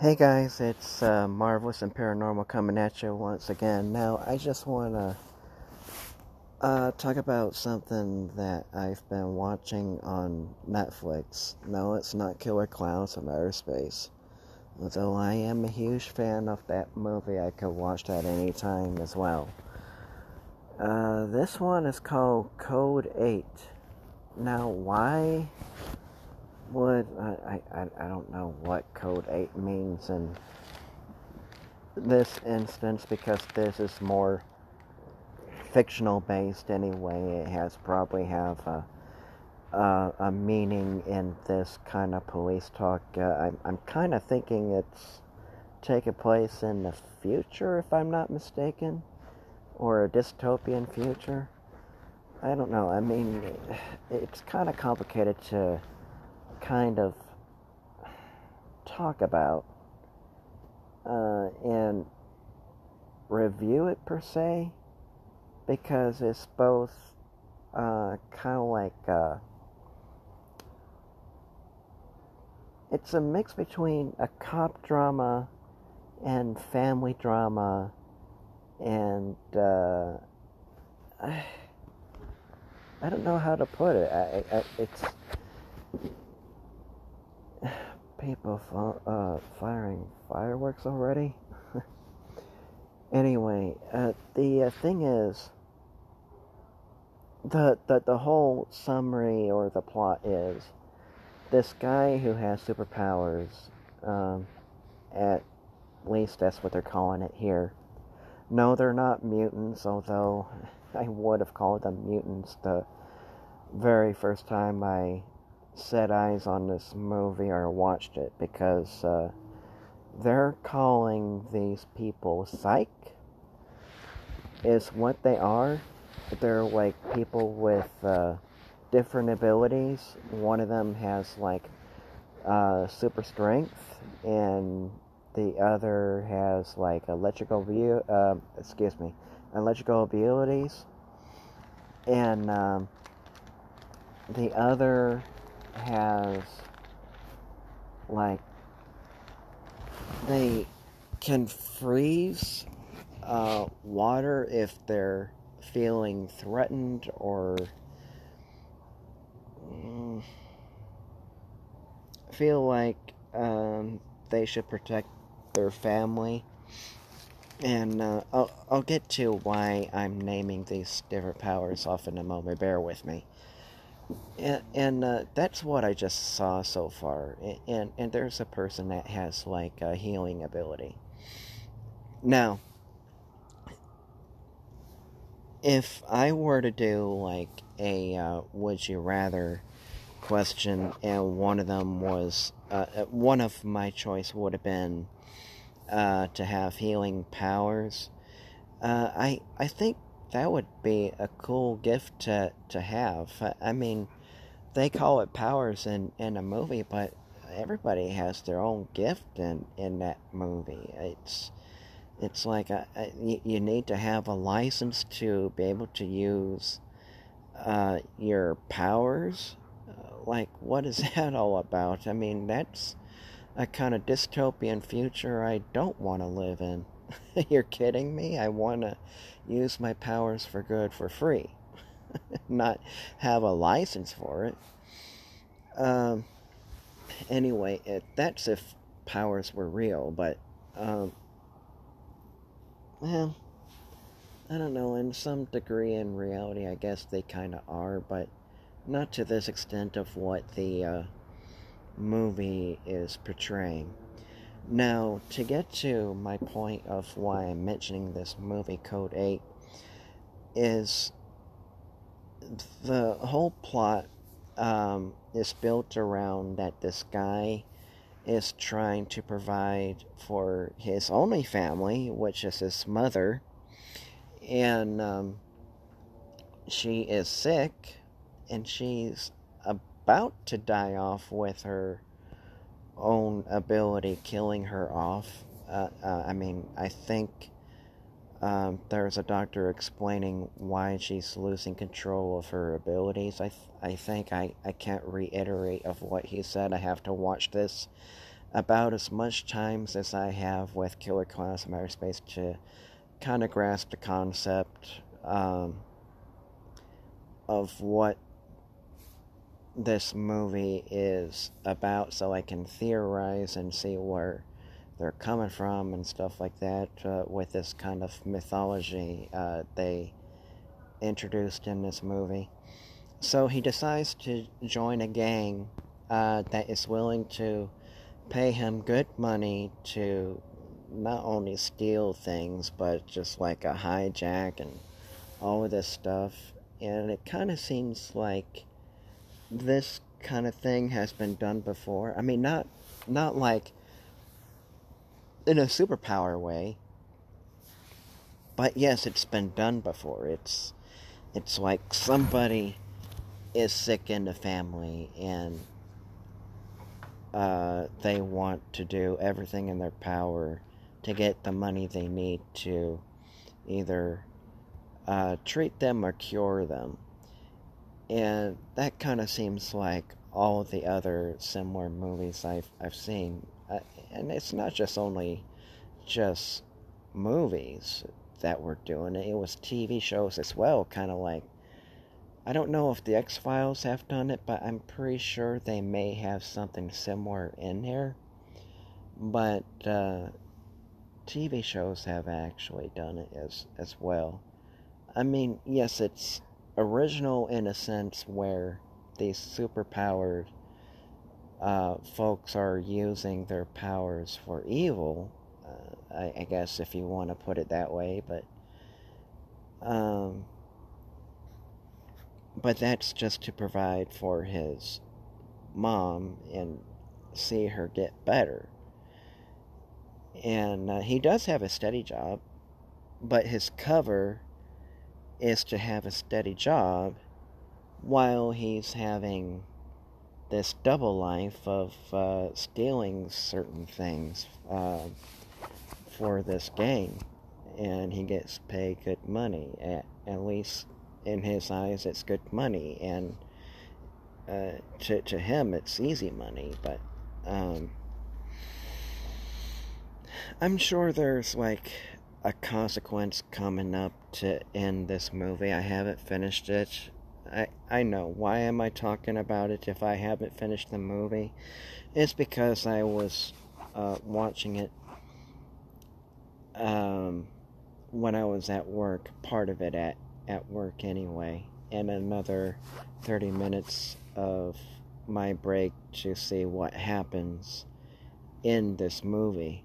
Hey guys, it's uh, Marvelous and Paranormal coming at you once again. Now, I just want to uh, talk about something that I've been watching on Netflix. No, it's not Killer Clowns from Outer Space. Although I am a huge fan of that movie, I could watch that anytime as well. Uh, this one is called Code 8. Now, why would. I, I, I don't know what code 8 means in this instance because this is more fictional based anyway. It has probably have a, a, a meaning in this kind of police talk. Uh, I'm, I'm kind of thinking it's taking place in the future if i'm not mistaken or a dystopian future. I don't know. I mean it's kind of complicated to kind of talk about uh, and review it per se because it's both uh, kind of like uh, it's a mix between a cop drama and family drama and uh, I, I don't know how to put it. I, I, it's people uh, firing fireworks already. anyway, uh, the uh, thing is, the, the the whole summary or the plot is this guy who has superpowers. Um, at least that's what they're calling it here. No, they're not mutants, although I would have called them mutants the very first time I set eyes on this movie or watched it because uh, they're calling these people psych is what they are. They're like people with uh, different abilities. One of them has like uh, super strength and the other has like electrical view uh, excuse me electrical abilities. And um, the other has like they can freeze uh, water if they're feeling threatened or mm, feel like um, they should protect their family. And uh, I'll, I'll get to why I'm naming these different powers off in a moment. Bear with me and, and uh, that's what I just saw so far. And, and, and there's a person that has like a healing ability. Now, if I were to do like a uh, would you rather question, and one of them was uh, uh one of my choice would have been uh, to have healing powers. Uh, I I think that would be a cool gift to to have. I mean, they call it powers in in a movie, but everybody has their own gift in in that movie. It's it's like a, a you, need to have a license to be able to use uh, your powers. Like, what is that all about? I mean, that's a kind of dystopian future I don't want to live in. You're kidding me? I want to use my powers for good for free, not have a license for it. Um, anyway, it, that's if powers were real, but, um, well, I don't know, in some degree in reality, I guess they kind of are, but not to this extent of what the uh, movie is portraying. Now, to get to my point of why I'm mentioning this movie, Code 8, is the whole plot um, is built around that this guy is trying to provide for his only family, which is his mother, and um, she is sick and she's about to die off with her own ability killing her off. Uh, uh, I mean, I think um, there's a doctor explaining why she's losing control of her abilities. I th- I think I, I can't reiterate of what he said. I have to watch this about as much times as I have with Killer Clowns from Outer Space to kind of grasp the concept um, of what this movie is about so I can theorize and see where they're coming from and stuff like that uh, with this kind of mythology uh, they introduced in this movie. So he decides to join a gang uh, that is willing to pay him good money to not only steal things but just like a hijack and all of this stuff. And it kind of seems like this kind of thing has been done before. I mean, not not like in a superpower way, but yes, it's been done before. It's it's like somebody is sick in the family and uh, they want to do everything in their power to get the money they need to either uh, treat them or cure them. And that kind of seems like all the other similar movies I've, I've seen. Uh, and it's not just only just movies that were doing it, it was TV shows as well, kind of like. I don't know if the X Files have done it, but I'm pretty sure they may have something similar in there. But uh, TV shows have actually done it as as well. I mean, yes, it's original in a sense where these superpowered uh, folks are using their powers for evil. Uh, I, I, guess if you want to put it that way, but um, but that's just to provide for his mom and see her get better. And uh, he does have a steady job, but his cover is to have a steady job while he's having this double life of uh, stealing certain things uh, for this game. And he gets paid good money. At, at least in his eyes, it's good money. And uh, to, to him, it's easy money. But um, I'm sure there's like a consequence coming up to end this movie. I haven't finished it. I I know why am I talking about it if I haven't finished the movie? It's because I was uh, watching it um, when I was at work. Part of it at at work anyway, and another thirty minutes of my break to see what happens in this movie.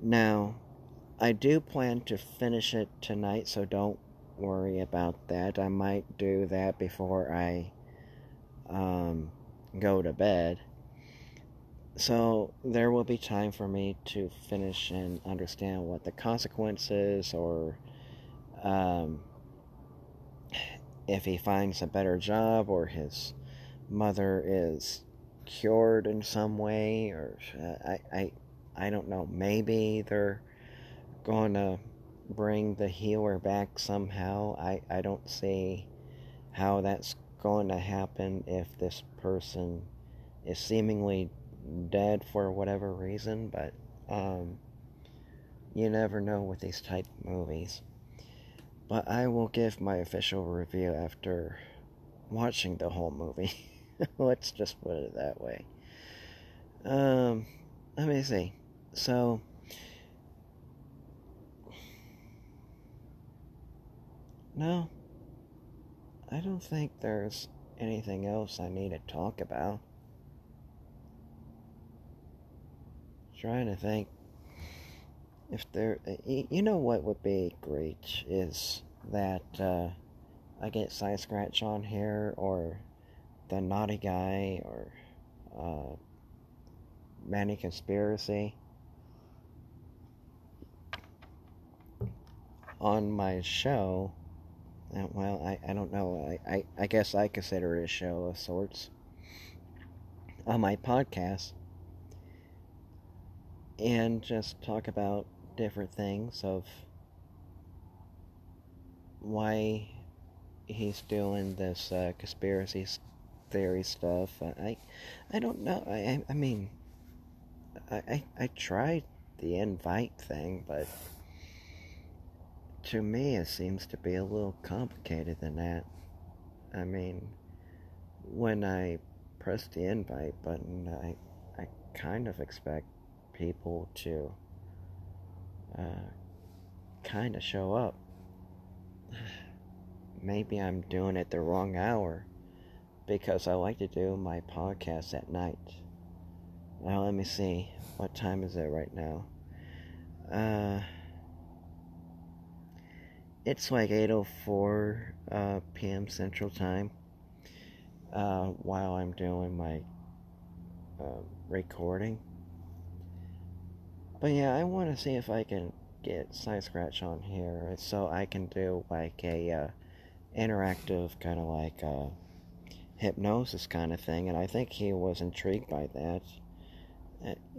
Now, I do plan to finish it tonight, so don't worry about that. I might do that before I um, go to bed. So there will be time for me to finish and understand what the consequences or um, if he finds a better job or his mother is cured in some way or uh, I, I I don't know maybe they're going to bring the healer back somehow. I, I don't see how that's going to happen if this person is seemingly dead for whatever reason, but um, you never know with these type movies. But I will give my official review after watching the whole movie. Let's just put it that way. Um, let me see. So, No, I don't think there's anything else I need to talk about. Trying to think if there, you know what would be great is that uh, I get Side Scratch on here or the Naughty Guy or uh, Manny Conspiracy on my show uh, well, I, I don't know. I, I, I guess I consider it a show of sorts. On my podcast. And just talk about different things of why he's doing this uh, conspiracy theory stuff. I, I don't know. I, I mean, I, I, I tried the invite thing, but to me it seems to be a little complicated than that. I mean, when I press the invite button, I, I kind of expect people to uh, kind of show up. Maybe I'm doing it the wrong hour because I like to do my podcast at night. Now, let me see. What time is it right now? Uh, it's like 8.04 uh, p.m. Central Time uh, while I'm doing my uh, recording. But yeah, I want to see if I can get Side Scratch on here so I can do like a uh, interactive kind of like uh, hypnosis kind of thing, and I think he was intrigued by that.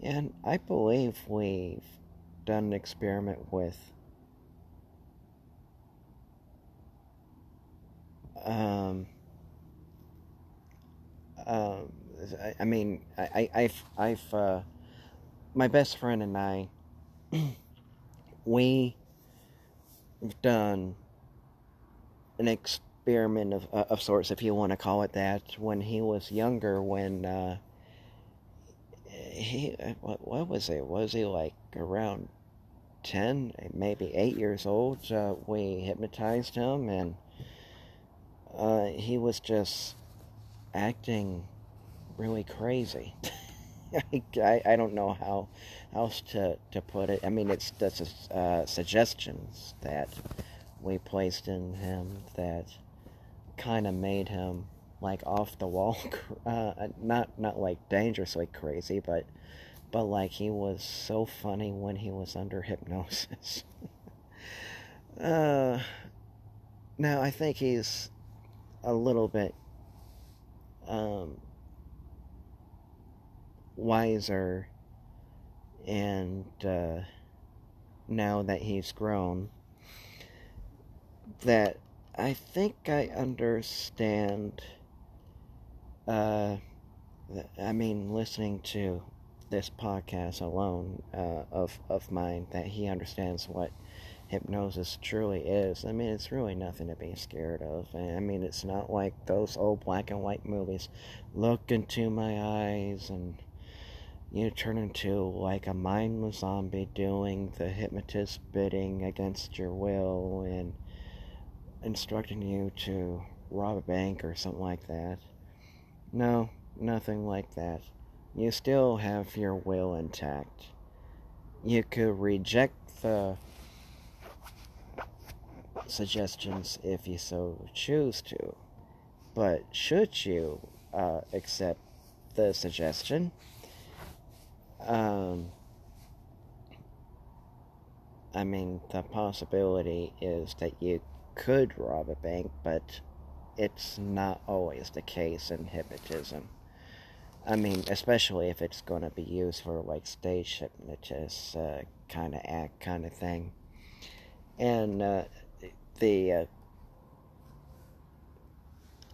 And I believe we've done an experiment with um, um, I, I mean, I, I've, I've, uh, my best friend and I, we have done an experiment of, uh, of sorts, if you want to call it that, when he was younger, when, uh, he, what, what was it? Was he like around 10, maybe 8 years old? Uh, we hypnotized him and, uh, he was just acting really crazy. I, I don't know how else to, to put it. I mean, it's that's uh, suggestions that we placed in him that kind of made him like off the wall, uh, not not like dangerously crazy, but but like he was so funny when he was under hypnosis. uh, now I think he's a little bit um, wiser and uh, now that he's grown that I think I understand uh, I mean listening to this podcast alone uh, of of mine that he understands what hypnosis truly is. I mean, it's really nothing to be scared of. I mean, it's not like those old black and white movies. Look into my eyes and you turn into like a mindless zombie doing the hypnotist bidding against your will and instructing you to rob a bank or something like that. No, nothing like that. You still have your will intact. You could reject the suggestions if you so choose to. But should you uh, accept the suggestion, um, I mean, the possibility is that you could rob a bank, but it's not always the case in hypnotism. I mean, especially if it's going to be used for like stage hypnotist uh, kind of act kind of thing. And uh, the uh,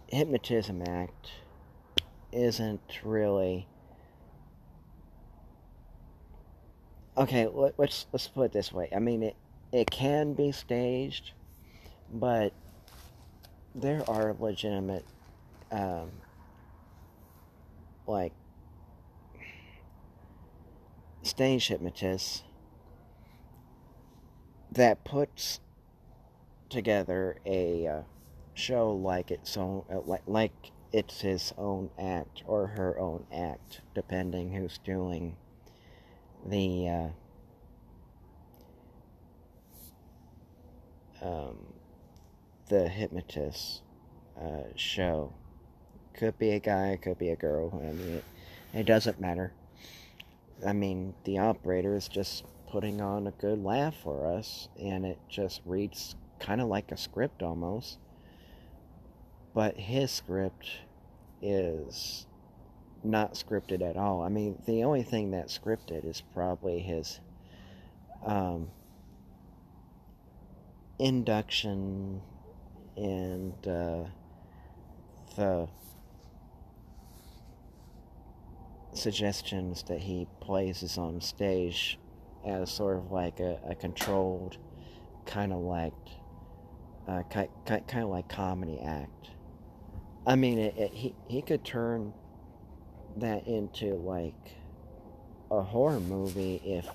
Hypnotism Act isn't really okay. Let's let's put it this way. I mean, it it can be staged, but there are legitimate, um, like stage hypnotists that puts together a uh, show like its own, uh, like, like it's his own act or her own act, depending who's doing the uh, um, the hypnotist uh, show. Could be a guy, could be a girl. I mean, it, it doesn't matter. I mean, the operator is just putting on a good laugh for us, and it just reads kind of like a script almost. But his script is not scripted at all. I mean, the only thing that's scripted is probably his um, induction and uh, the suggestions that he places on stage as sort of like a, a controlled, kind of like, uh, kind, kind of like comedy act. I mean, it, it, he he could turn that into like a horror movie if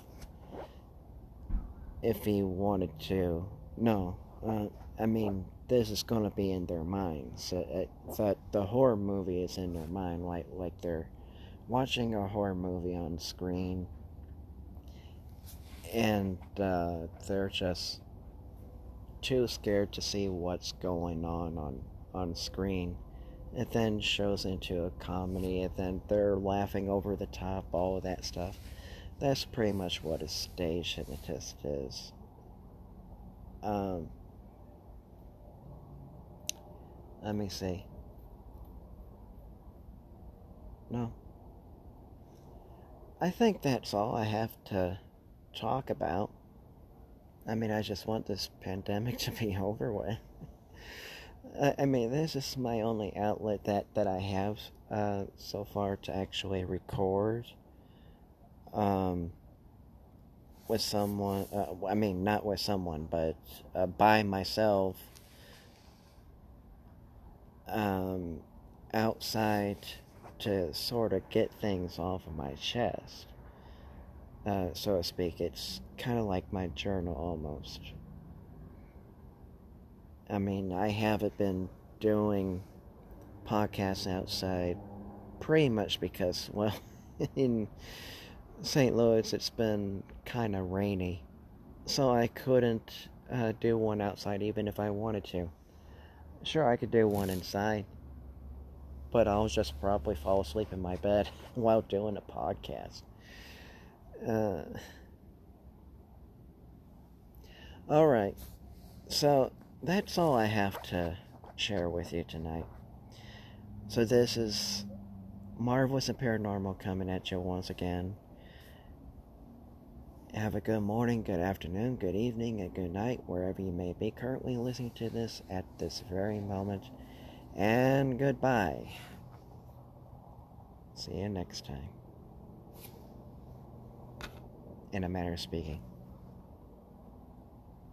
if he wanted to. No, uh, I mean this is gonna be in their minds. Uh, that the horror movie is in their mind, like like they're watching a horror movie on screen, and uh, they're just too scared to see what's going on on on screen. It then shows into a comedy, and then they're laughing over the top, all of that stuff. That's pretty much what a stage hypnotist is. Um, let me see. No. I think that's all I have to talk about. I mean, I just want this pandemic to be over with. I mean, this is my only outlet that, that I have uh, so far to actually record um, with someone. Uh, I mean, not with someone, but uh, by myself um, outside to sort of get things off of my chest, uh, so to speak. It's kind of like my journal almost. I mean, I haven't been doing podcasts outside pretty much because, well, in St. Louis it's been kind of rainy, so I couldn't uh, do one outside even if I wanted to. Sure, I could do one inside, but I'll just probably fall asleep in my bed while doing a podcast. Uh, all right, so that's all I have to share with you tonight. So, this is Marvelous and Paranormal coming at you once again. Have a good morning, good afternoon, good evening, and good night, wherever you may be currently listening to this at this very moment. And goodbye. See you next time. In a manner of speaking.